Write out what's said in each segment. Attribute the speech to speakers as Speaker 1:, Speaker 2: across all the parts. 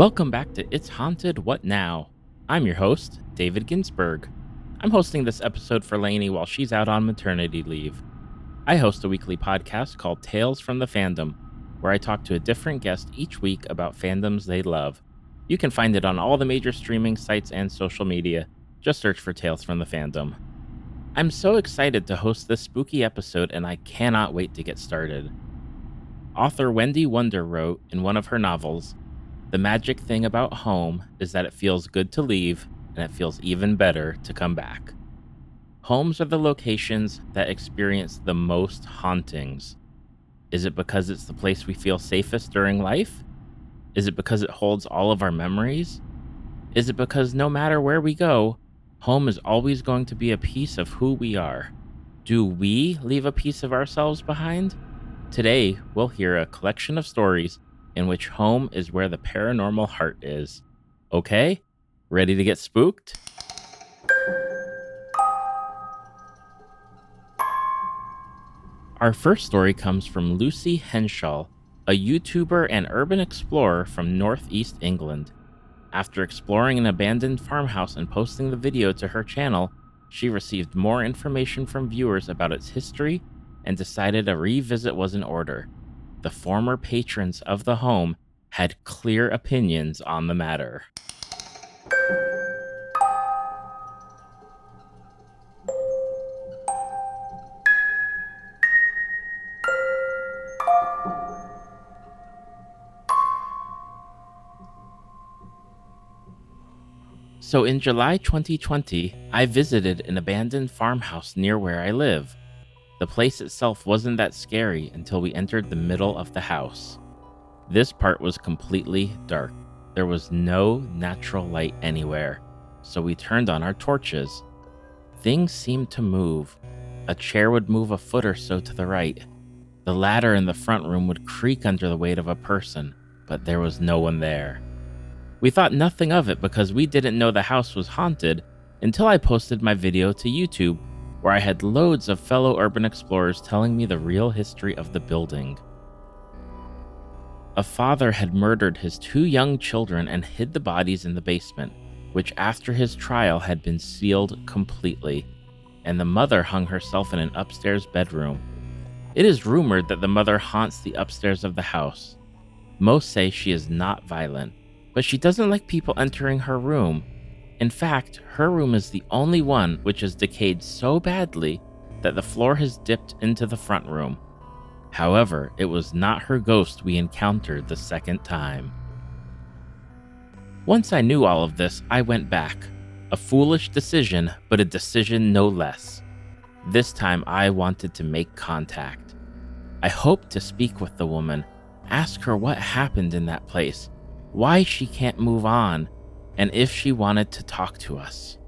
Speaker 1: Welcome back to It's Haunted What Now? I'm your host, David Ginsburg. I'm hosting this episode for Lainey while she's out on maternity leave. I host a weekly podcast called Tales from the Fandom, where I talk to a different guest each week about fandoms they love. You can find it on all the major streaming sites and social media. Just search for Tales from the Fandom. I'm so excited to host this spooky episode, and I cannot wait to get started. Author Wendy Wonder wrote in one of her novels The magic thing about home is that it feels good to leave, and it feels even better to come back. Homes are the locations that experience the most hauntings. Is it because it's the place we feel safest during life? Is it because it holds all of our memories? Is it because no matter where we go, home is always going to be a piece of who we are? Do we leave a piece of ourselves behind? Today, we'll hear a collection of stories in which home is where the paranormal heart is. Okay? Ready to get spooked? Our first story comes from Lucy Henshaw, a YouTuber and urban explorer from northeast England. After exploring an abandoned farmhouse and posting the video to her channel, she received more information from viewers about its history and decided a revisit was in order. The former patrons of the home had clear opinions on the matter. So in July 2020, I visited an abandoned farmhouse near where I live. The place itself wasn't that scary until we entered the middle of the house. This part was completely dark. There was no natural light anywhere, so we turned on our torches. Things seemed to move. A chair would move a foot or so to the right. The ladder in the front room would creak under the weight of a person, but there was no one there. We thought nothing of it because we didn't know the house was haunted until I posted my video to YouTube, where I had loads of fellow urban explorers telling me the real history of the building. A father had murdered his two young children and hid the bodies in the basement, which after his trial had been sealed completely, and the mother hung herself in an upstairs bedroom. It is rumored that the mother haunts the upstairs of the house. Most say she is not violent, but she doesn't like people entering her room. In fact, her room is the only one which has decayed so badly that the floor has dipped into the front room. However, it was not her ghost we encountered the second time. Once I knew all of this, I went back. A foolish decision, but a decision no less. This time I wanted to make contact. I hoped to speak with the woman, ask her what happened in that place, why she can't move on, and if she wanted to talk to us.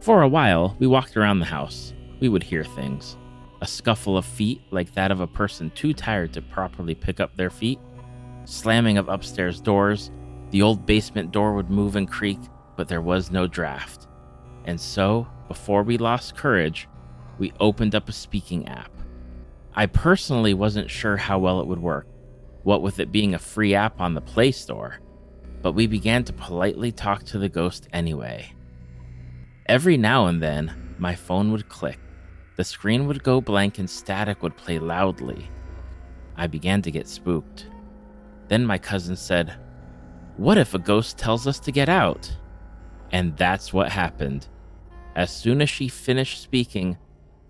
Speaker 1: For a while, we walked around the house. We would hear things a scuffle of feet, like that of a person too tired to properly pick up their feet, slamming of upstairs doors. The old basement door would move and creak, but there was no draft. And so, before we lost courage, we opened up a speaking app. I personally wasn't sure how well it would work, what with it being a free app on the Play Store, but we began to politely talk to the ghost anyway. Every now and then, my phone would click, the screen would go blank, and static would play loudly. I began to get spooked. Then my cousin said, What if a ghost tells us to get out? And that's what happened. As soon as she finished speaking,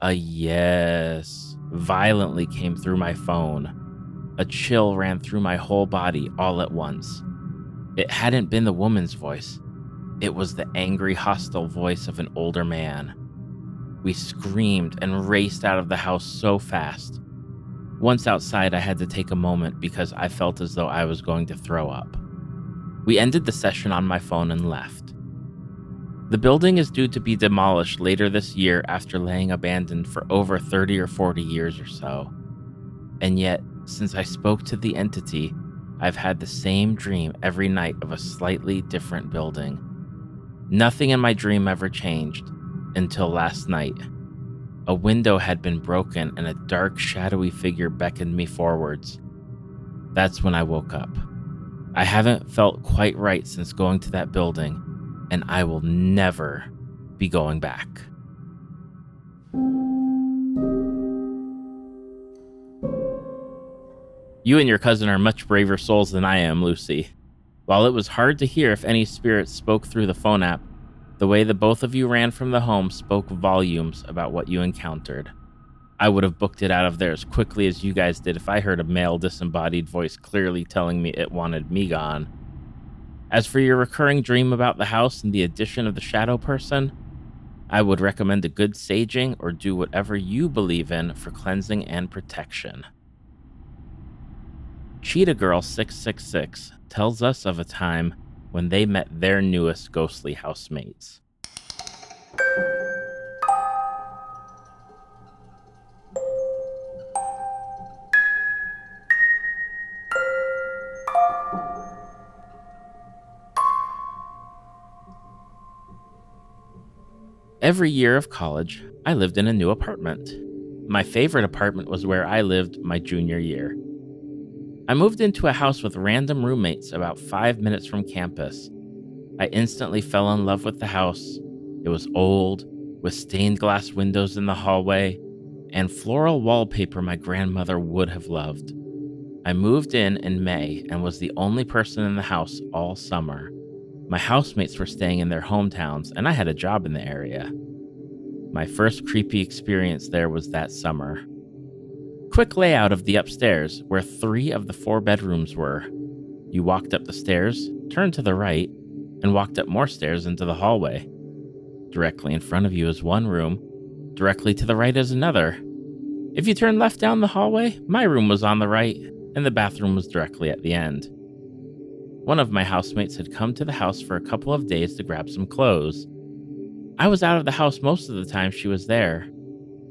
Speaker 1: a yes violently came through my phone. A chill ran through my whole body all at once. It hadn't been the woman's voice, it was the angry, hostile voice of an older man. We screamed and raced out of the house so fast. Once outside, I had to take a moment because I felt as though I was going to throw up. We ended the session on my phone and left. The building is due to be demolished later this year after laying abandoned for over 30 or 40 years or so. And yet, since I spoke to the entity, I've had the same dream every night of a slightly different building. Nothing in my dream ever changed until last night. A window had been broken and a dark, shadowy figure beckoned me forwards. That's when I woke up. I haven't felt quite right since going to that building, and I will never be going back. You and your cousin are much braver souls than I am, Lucy. While it was hard to hear if any spirits spoke through the phone app, the way the both of you ran from the home spoke volumes about what you encountered. I would have booked it out of there as quickly as you guys did if I heard a male disembodied voice clearly telling me it wanted me gone. As for your recurring dream about the house and the addition of the shadow person, I would recommend a good saging or do whatever you believe in for cleansing and protection. Cheetah Girl 666 tells us of a time when they met their newest ghostly housemates. Every year of college, I lived in a new apartment. My favorite apartment was where I lived my junior year. I moved into a house with random roommates about five minutes from campus. I instantly fell in love with the house. It was old, with stained glass windows in the hallway, and floral wallpaper my grandmother would have loved. I moved in in May and was the only person in the house all summer. My housemates were staying in their hometowns, and I had a job in the area. My first creepy experience there was that summer. Quick layout of the upstairs, where three of the four bedrooms were. You walked up the stairs, turned to the right, and walked up more stairs into the hallway. Directly in front of you is one room, directly to the right is another. If you turn left down the hallway, my room was on the right, and the bathroom was directly at the end. One of my housemates had come to the house for a couple of days to grab some clothes. I was out of the house most of the time she was there,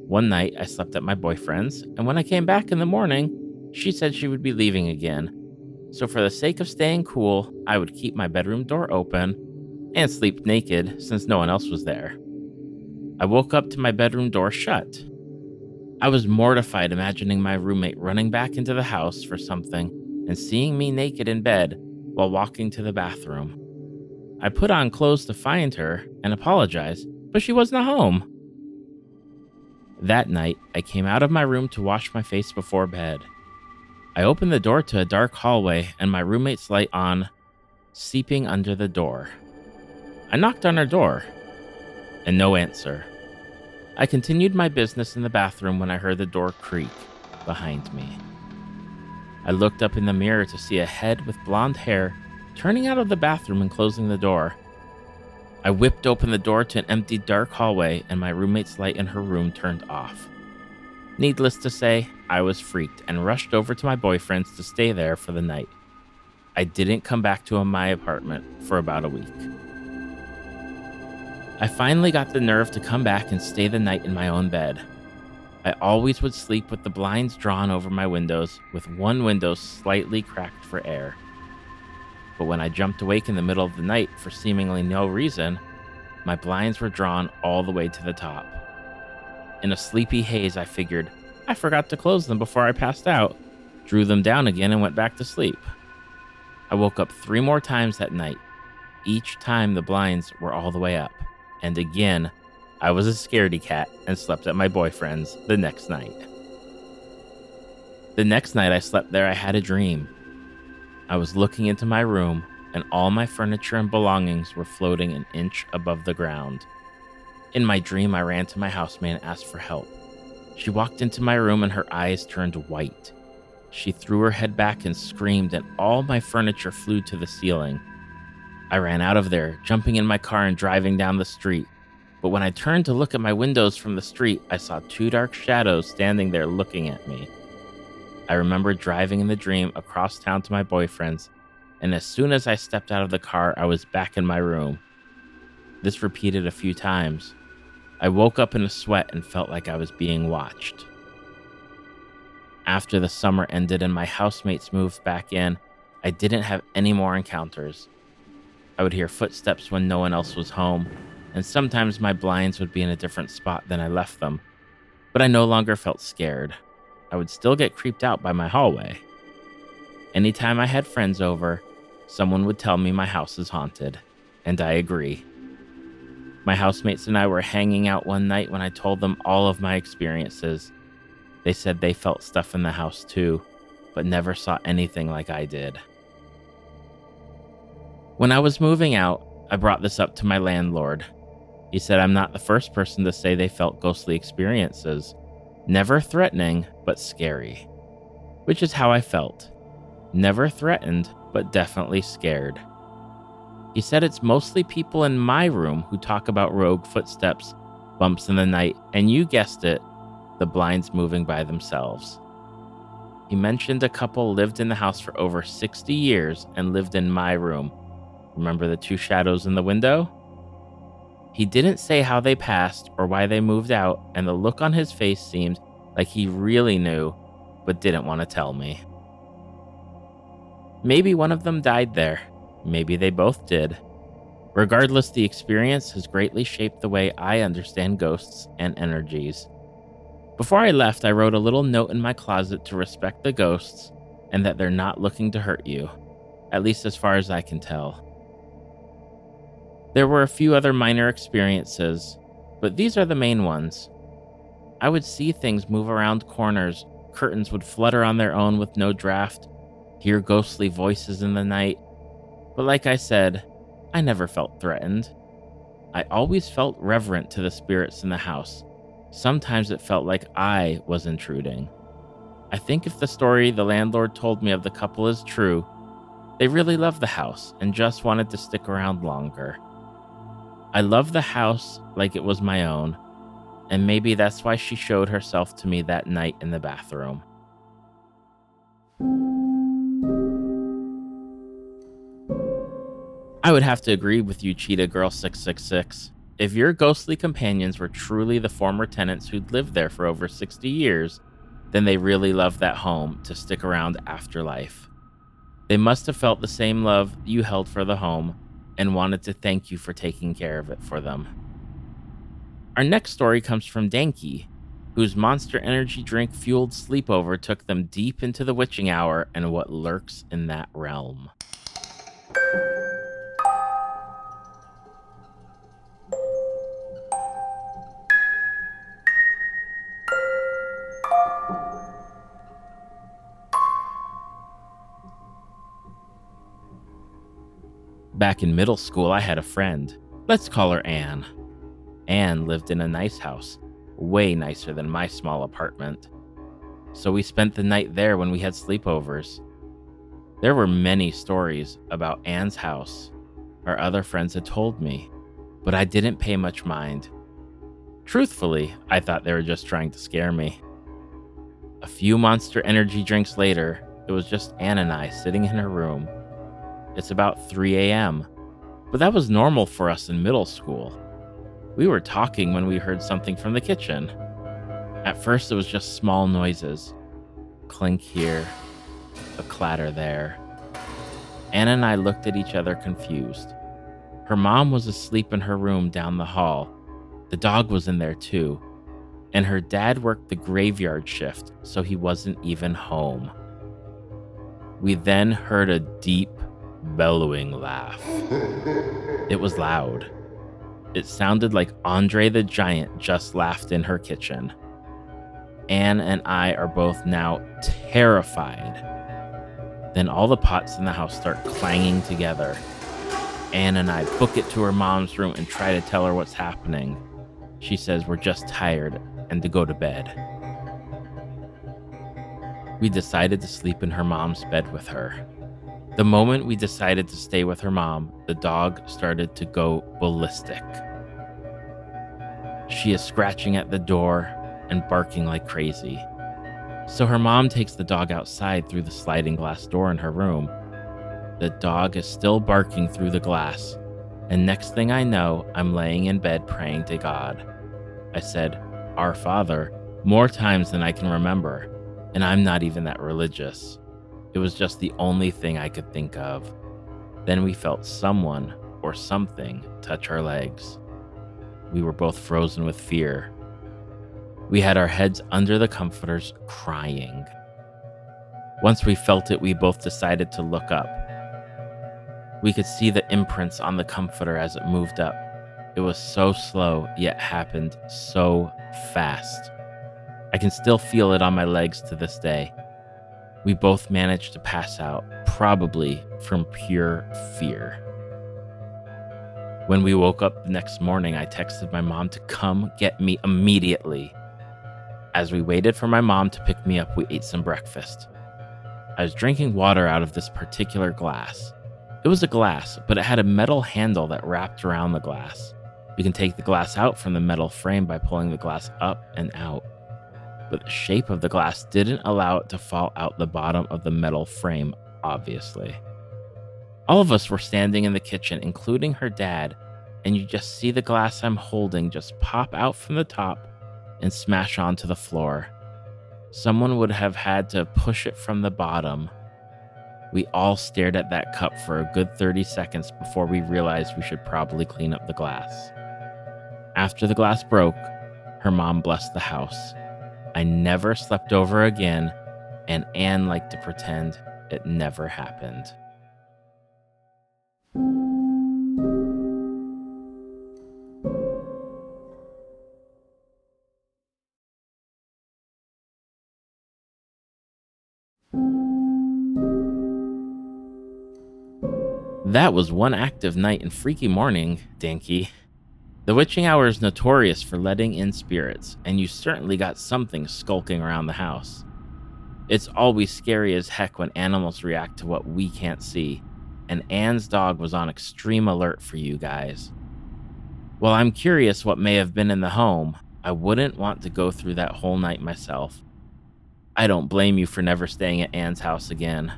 Speaker 1: one night, I slept at my boyfriend's, and when I came back in the morning, she said she would be leaving again. So, for the sake of staying cool, I would keep my bedroom door open and sleep naked since no one else was there. I woke up to my bedroom door shut. I was mortified imagining my roommate running back into the house for something and seeing me naked in bed while walking to the bathroom. I put on clothes to find her and apologize, but she wasn't at home. That night, I came out of my room to wash my face before bed. I opened the door to a dark hallway and my roommate's light on, seeping under the door. I knocked on her door, and no answer. I continued my business in the bathroom when I heard the door creak behind me. I looked up in the mirror to see a head with blonde hair turning out of the bathroom and closing the door. I whipped open the door to an empty, dark hallway, and my roommate's light in her room turned off. Needless to say, I was freaked and rushed over to my boyfriend's to stay there for the night. I didn't come back to my apartment for about a week. I finally got the nerve to come back and stay the night in my own bed. I always would sleep with the blinds drawn over my windows, with one window slightly cracked for air but when I jumped awake in the middle of the night for seemingly no reason, my blinds were drawn all the way to the top. In a sleepy haze, I figured, I forgot to close them before I passed out, drew them down again, and went back to sleep. I woke up three more times that night. Each time the blinds were all the way up. And again, I was a scaredy cat and slept at my boyfriend's the next night. The next night I slept there, I had a dream. I was looking into my room, and all my furniture and belongings were floating an inch above the ground. In my dream, I ran to my housemate and asked for help. She walked into my room and her eyes turned white. She threw her head back and screamed, and all my furniture flew to the ceiling. I ran out of there, jumping in my car and driving down the street. But when I turned to look at my windows from the street, I saw two dark shadows standing there looking at me. I remember driving in the dream across town to my boyfriend's, and as soon as I stepped out of the car, I was back in my room. This repeated a few times. I woke up in a sweat and felt like I was being watched. After the summer ended and my housemates moved back in, I didn't have any more encounters. I would hear footsteps when no one else was home, and sometimes my blinds would be in a different spot than I left them, but I no longer felt scared. I would still get creeped out by my hallway. Anytime I had friends over, someone would tell me my house is haunted, and I agree. My housemates and I were hanging out one night when I told them all of my experiences. They said they felt stuff in the house too, but never saw anything like I did. When I was moving out, I brought this up to my landlord. He said I'm not the first person to say they felt ghostly experiences. Never threatening, but scary. Which is how I felt. Never threatened, but definitely scared. He said it's mostly people in my room who talk about rogue footsteps, bumps in the night, and you guessed it, the blinds moving by themselves. He mentioned a couple lived in the house for over 60 years and lived in my room. Remember the two shadows in the window? He didn't say how they passed or why they moved out, and the look on his face seemed like he really knew, but didn't want to tell me. Maybe one of them died there. Maybe they both did. Regardless, the experience has greatly shaped the way I understand ghosts and energies. Before I left, I wrote a little note in my closet to respect the ghosts and that they're not looking to hurt you, at least as far as I can tell. There were a few other minor experiences, but these are the main ones. I would see things move around corners, curtains would flutter on their own with no draft, hear ghostly voices in the night. But like I said, I never felt threatened. I always felt reverent to the spirits in the house. Sometimes it felt like I was intruding. I think if the story the landlord told me of the couple is true, they really loved the house and just wanted to stick around longer. I love the house like it was my own, and maybe that's why she showed herself to me that night in the bathroom. I would have to agree with you, Cheetah Girl 666. If your ghostly companions were truly the former tenants who'd lived there for over 60 years, then they really loved that home to stick around after life. They must have felt the same love you held for the home and wanted to thank you for taking care of it for them. Our next story comes from Danky, whose monster energy drink fueled sleepover took them deep into the witching hour and what lurks in that realm. Back in middle school, I had a friend. Let's call her Anne. Anne lived in a nice house, way nicer than my small apartment. So we spent the night there when we had sleepovers. There were many stories about Anne's house our other friends had told me, but I didn't pay much mind. Truthfully, I thought they were just trying to scare me. A few monster energy drinks later, it was just Anne and I sitting in her room it's about 3 a.m. But that was normal for us in middle school. We were talking when we heard something from the kitchen. At first, it was just small noises clink here, a clatter there. Anne and I looked at each other confused. Her mom was asleep in her room down the hall. The dog was in there too. And her dad worked the graveyard shift, so he wasn't even home. We then heard a deep, bellowing laugh. It was loud. It sounded like Andre the Giant just laughed in her kitchen. Anne and I are both now terrified. Then all the pots in the house start clanging together. Anne and I book it to her mom's room and try to tell her what's happening. She says we're just tired and to go to bed. We decided to sleep in her mom's bed with her. The moment we decided to stay with her mom, the dog started to go ballistic. She is scratching at the door and barking like crazy. So her mom takes the dog outside through the sliding glass door in her room. The dog is still barking through the glass, and next thing I know, I'm laying in bed praying to God. I said, Our Father, more times than I can remember, and I'm not even that religious. It was just the only thing I could think of. Then we felt someone or something touch our legs. We were both frozen with fear. We had our heads under the comforters, crying. Once we felt it, we both decided to look up. We could see the imprints on the comforter as it moved up. It was so slow, yet happened so fast. I can still feel it on my legs to this day. We both managed to pass out, probably from pure fear. When we woke up the next morning, I texted my mom to come get me immediately. As we waited for my mom to pick me up, we ate some breakfast. I was drinking water out of this particular glass. It was a glass, but it had a metal handle that wrapped around the glass. You can take the glass out from the metal frame by pulling the glass up and out. But the shape of the glass didn't allow it to fall out the bottom of the metal frame, obviously. All of us were standing in the kitchen, including her dad, and you just see the glass I'm holding just pop out from the top and smash onto the floor. Someone would have had to push it from the bottom. We all stared at that cup for a good 30 seconds before we realized we should probably clean up the glass. After the glass broke, her mom blessed the house. I never slept over again, and Anne liked to pretend it never happened. That was one active night and freaky morning, Danky. The witching hour is notorious for letting in spirits, and you certainly got something skulking around the house. It's always scary as heck when animals react to what we can't see, and Anne's dog was on extreme alert for you guys. While I'm curious what may have been in the home, I wouldn't want to go through that whole night myself. I don't blame you for never staying at Anne's house again.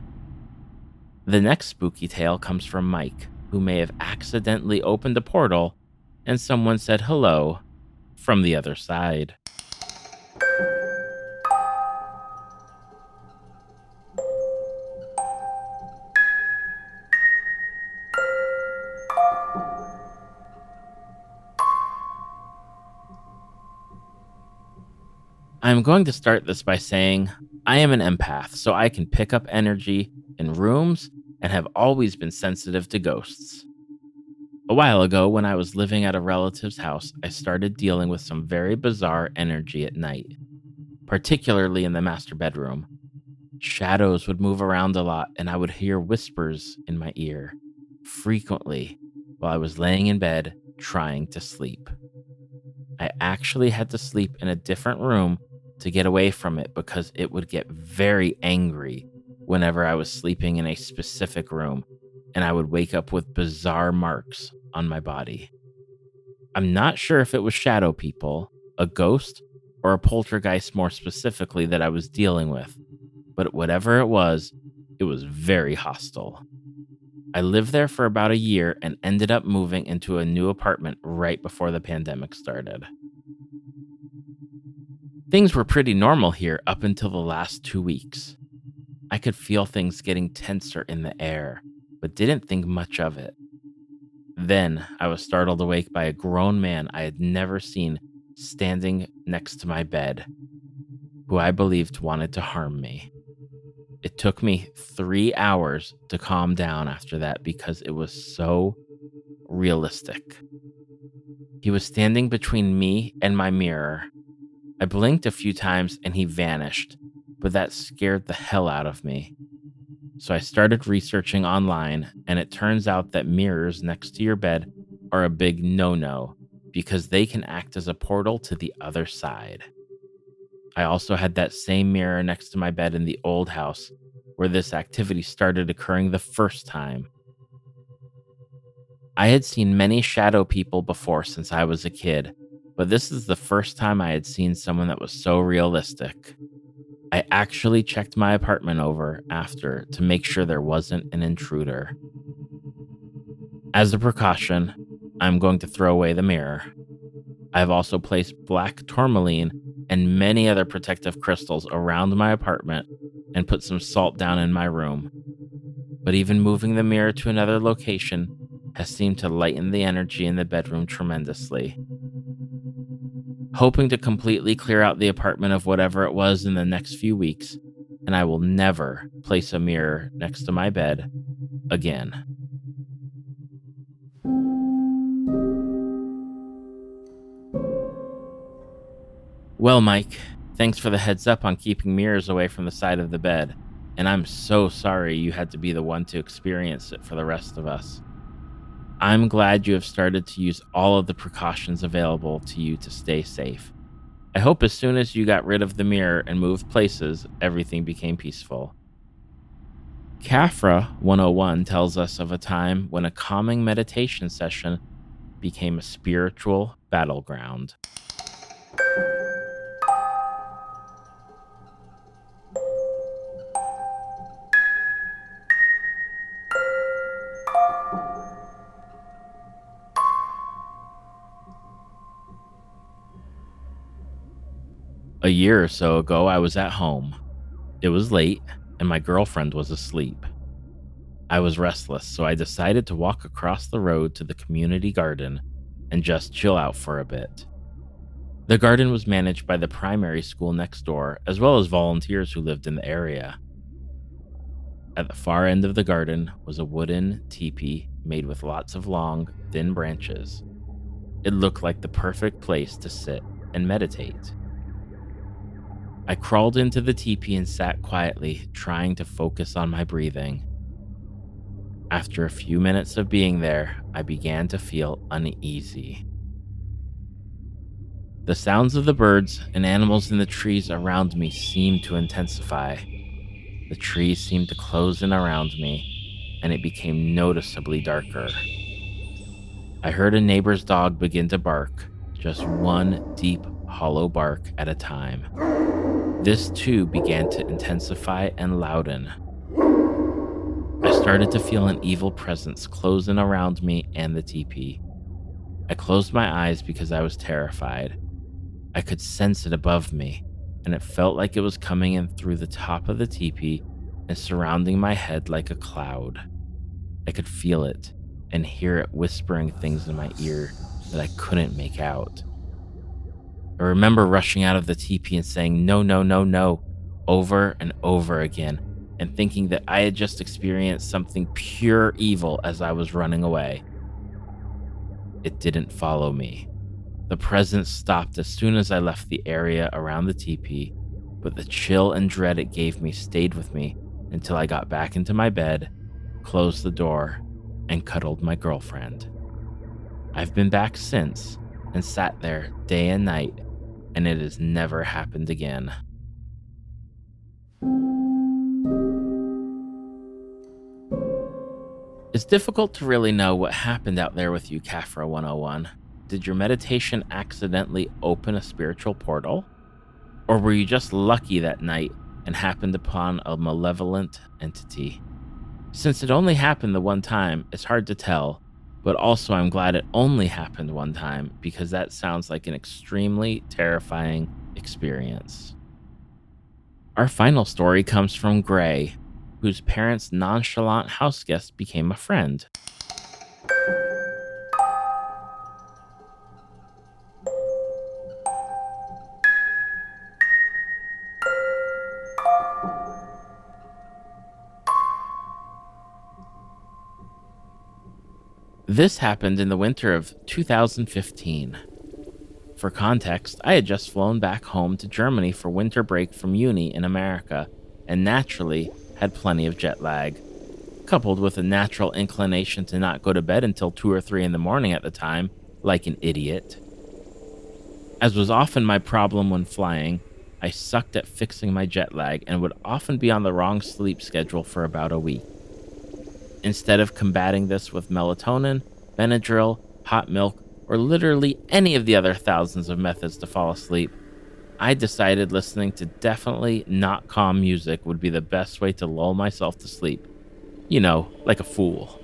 Speaker 1: The next spooky tale comes from Mike, who may have accidentally opened a portal and someone said hello from the other side. I'm going to start this by saying I am an empath, so I can pick up energy in rooms and have always been sensitive to ghosts. A while ago, when I was living at a relative's house, I started dealing with some very bizarre energy at night, particularly in the master bedroom. Shadows would move around a lot, and I would hear whispers in my ear frequently while I was laying in bed trying to sleep. I actually had to sleep in a different room to get away from it because it would get very angry whenever I was sleeping in a specific room, and I would wake up with bizarre marks on my body. I'm not sure if it was shadow people, a ghost, or a poltergeist more specifically that I was dealing with, but whatever it was, it was very hostile. I lived there for about a year and ended up moving into a new apartment right before the pandemic started. Things were pretty normal here up until the last two weeks. I could feel things getting tenser in the air, but didn't think much of it. Then I was startled awake by a grown man I had never seen standing next to my bed, who I believed wanted to harm me. It took me three hours to calm down after that because it was so realistic. He was standing between me and my mirror, I blinked a few times and he vanished, but that scared the hell out of me. So I started researching online, and it turns out that mirrors next to your bed are a big no no because they can act as a portal to the other side. I also had that same mirror next to my bed in the old house where this activity started occurring the first time. I had seen many shadow people before since I was a kid, but this is the first time I had seen someone that was so realistic. I actually checked my apartment over after to make sure there wasn't an intruder. As a precaution, I'm going to throw away the mirror. I have also placed black tourmaline and many other protective crystals around my apartment and put some salt down in my room. But even moving the mirror to another location has seemed to lighten the energy in the bedroom tremendously hoping to completely clear out the apartment of whatever it was in the next few weeks, and I will never place a mirror next to my bed again. Well, Mike, thanks for the heads up on keeping mirrors away from the side of the bed, and I'm so sorry you had to be the one to experience it for the rest of us. I'm glad you have started to use all of the precautions available to you to stay safe. I hope as soon as you got rid of the mirror and moved places, everything became peaceful. Kafra 101 tells us of a time when a calming meditation session became a spiritual battleground. A year or so ago, I was at home. It was late, and my girlfriend was asleep. I was restless, so I decided to walk across the road to the community garden and just chill out for a bit. The garden was managed by the primary school next door, as well as volunteers who lived in the area. At the far end of the garden was a wooden teepee made with lots of long, thin branches. It looked like the perfect place to sit and meditate. I crawled into the teepee and sat quietly, trying to focus on my breathing. After a few minutes of being there, I began to feel uneasy. The sounds of the birds and animals in the trees around me seemed to intensify. The trees seemed to close in around me, and it became noticeably darker. I heard a neighbor's dog begin to bark, just one deep, hollow bark at a time. This too began to intensify and louden. I started to feel an evil presence closing around me and the teepee. I closed my eyes because I was terrified. I could sense it above me, and it felt like it was coming in through the top of the teepee and surrounding my head like a cloud. I could feel it and hear it whispering things in my ear that I couldn't make out. I remember rushing out of the teepee and saying, no, no, no, no, over and over again, and thinking that I had just experienced something pure evil as I was running away. It didn't follow me. The presence stopped as soon as I left the area around the teepee, but the chill and dread it gave me stayed with me until I got back into my bed, closed the door, and cuddled my girlfriend. I've been back since and sat there day and night and it has never happened again. It's difficult to really know what happened out there with you, Kafra 101. Did your meditation accidentally open a spiritual portal? Or were you just lucky that night and happened upon a malevolent entity? Since it only happened the one time, it's hard to tell, but also I'm glad it only happened one time because that sounds like an extremely terrifying experience. Our final story comes from Gray, whose parents' nonchalant houseguest became a friend. This happened in the winter of 2015. For context, I had just flown back home to Germany for winter break from uni in America, and naturally had plenty of jet lag, coupled with a natural inclination to not go to bed until 2 or 3 in the morning at the time, like an idiot. As was often my problem when flying, I sucked at fixing my jet lag and would often be on the wrong sleep schedule for about a week. Instead of combating this with melatonin, Benadryl, hot milk, or literally any of the other thousands of methods to fall asleep, I decided listening to definitely not calm music would be the best way to lull myself to sleep. You know, like a fool.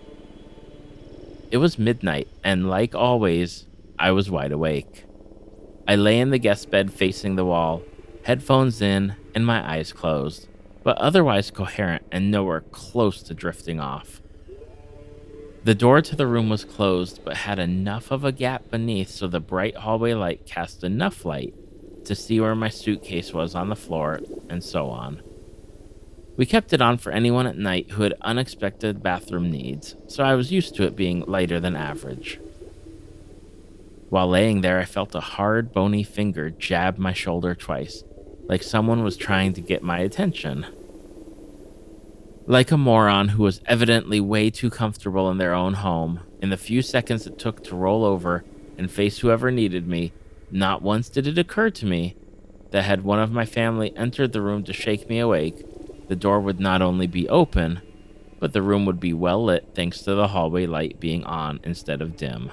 Speaker 1: It was midnight, and like always, I was wide awake. I lay in the guest bed facing the wall, headphones in, and my eyes closed, but otherwise coherent and nowhere close to drifting off. The door to the room was closed, but had enough of a gap beneath so the bright hallway light cast enough light to see where my suitcase was on the floor, and so on. We kept it on for anyone at night who had unexpected bathroom needs, so I was used to it being lighter than average. While laying there, I felt a hard, bony finger jab my shoulder twice, like someone was trying to get my attention. Like a moron who was evidently way too comfortable in their own home, in the few seconds it took to roll over and face whoever needed me, not once did it occur to me that had one of my family entered the room to shake me awake, the door would not only be open, but the room would be well lit thanks to the hallway light being on instead of dim.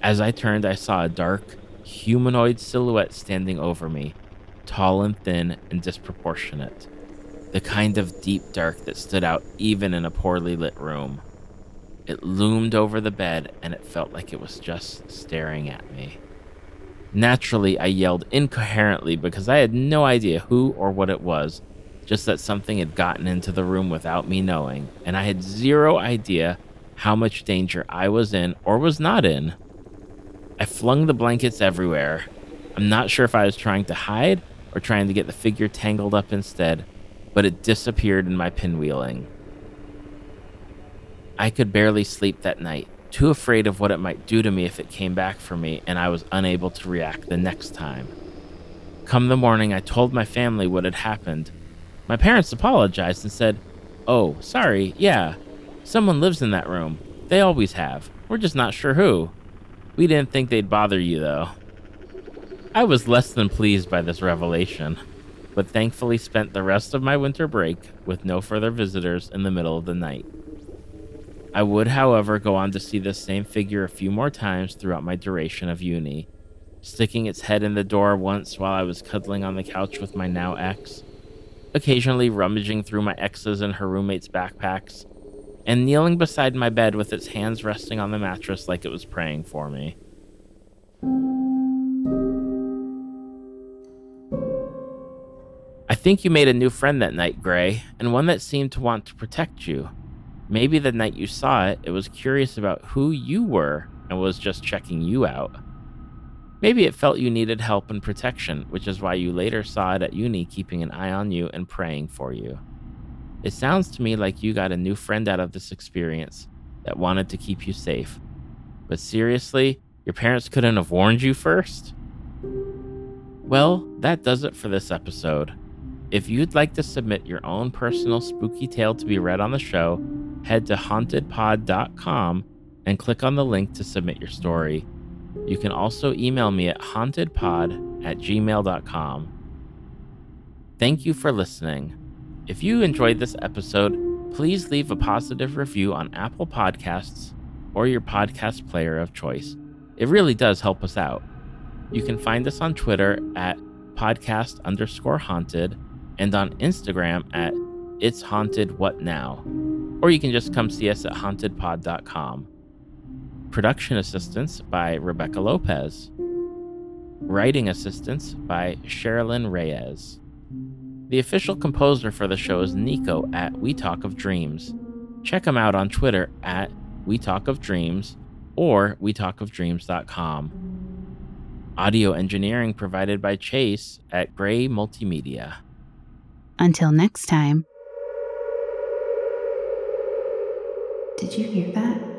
Speaker 1: As I turned, I saw a dark, humanoid silhouette standing over me, tall and thin and disproportionate the kind of deep dark that stood out even in a poorly lit room. It loomed over the bed, and it felt like it was just staring at me. Naturally, I yelled incoherently because I had no idea who or what it was, just that something had gotten into the room without me knowing, and I had zero idea how much danger I was in or was not in. I flung the blankets everywhere. I'm not sure if I was trying to hide or trying to get the figure tangled up instead, but it disappeared in my pinwheeling. I could barely sleep that night, too afraid of what it might do to me if it came back for me and I was unable to react the next time. Come the morning, I told my family what had happened. My parents apologized and said, Oh, sorry, yeah, someone lives in that room. They always have. We're just not sure who. We didn't think they'd bother you, though. I was less than pleased by this revelation but thankfully spent the rest of my winter break with no further visitors in the middle of the night. I would, however, go on to see this same figure a few more times throughout my duration of uni, sticking its head in the door once while I was cuddling on the couch with my now ex, occasionally rummaging through my ex's and her roommates' backpacks, and kneeling beside my bed with its hands resting on the mattress like it was praying for me. Think you made a new friend that night, Gray, and one that seemed to want to protect you. Maybe the night you saw it, it was curious about who you were and was just checking you out. Maybe it felt you needed help and protection, which is why you later saw it at uni keeping an eye on you and praying for you. It sounds to me like you got a new friend out of this experience that wanted to keep you safe. But seriously, your parents couldn't have warned you first? Well, that does it for this episode. If you'd like to submit your own personal spooky tale to be read on the show, head to hauntedpod.com and click on the link to submit your story. You can also email me at hauntedpod at gmail.com. Thank you for listening. If you enjoyed this episode, please leave a positive review on Apple Podcasts or your podcast player of choice. It really does help us out. You can find us on Twitter at podcast underscore haunted and on Instagram at It's Haunted What Now. Or you can just come see us at hauntedpod.com. Production assistance by Rebecca Lopez. Writing assistance by Sherilyn Reyes. The official composer for the show is Nico at We Talk of Dreams. Check him out on Twitter at We Talk of Dreams or WeTalkOfDreams.com. Audio engineering provided by Chase at Gray Multimedia.
Speaker 2: Until next time. Did you hear that?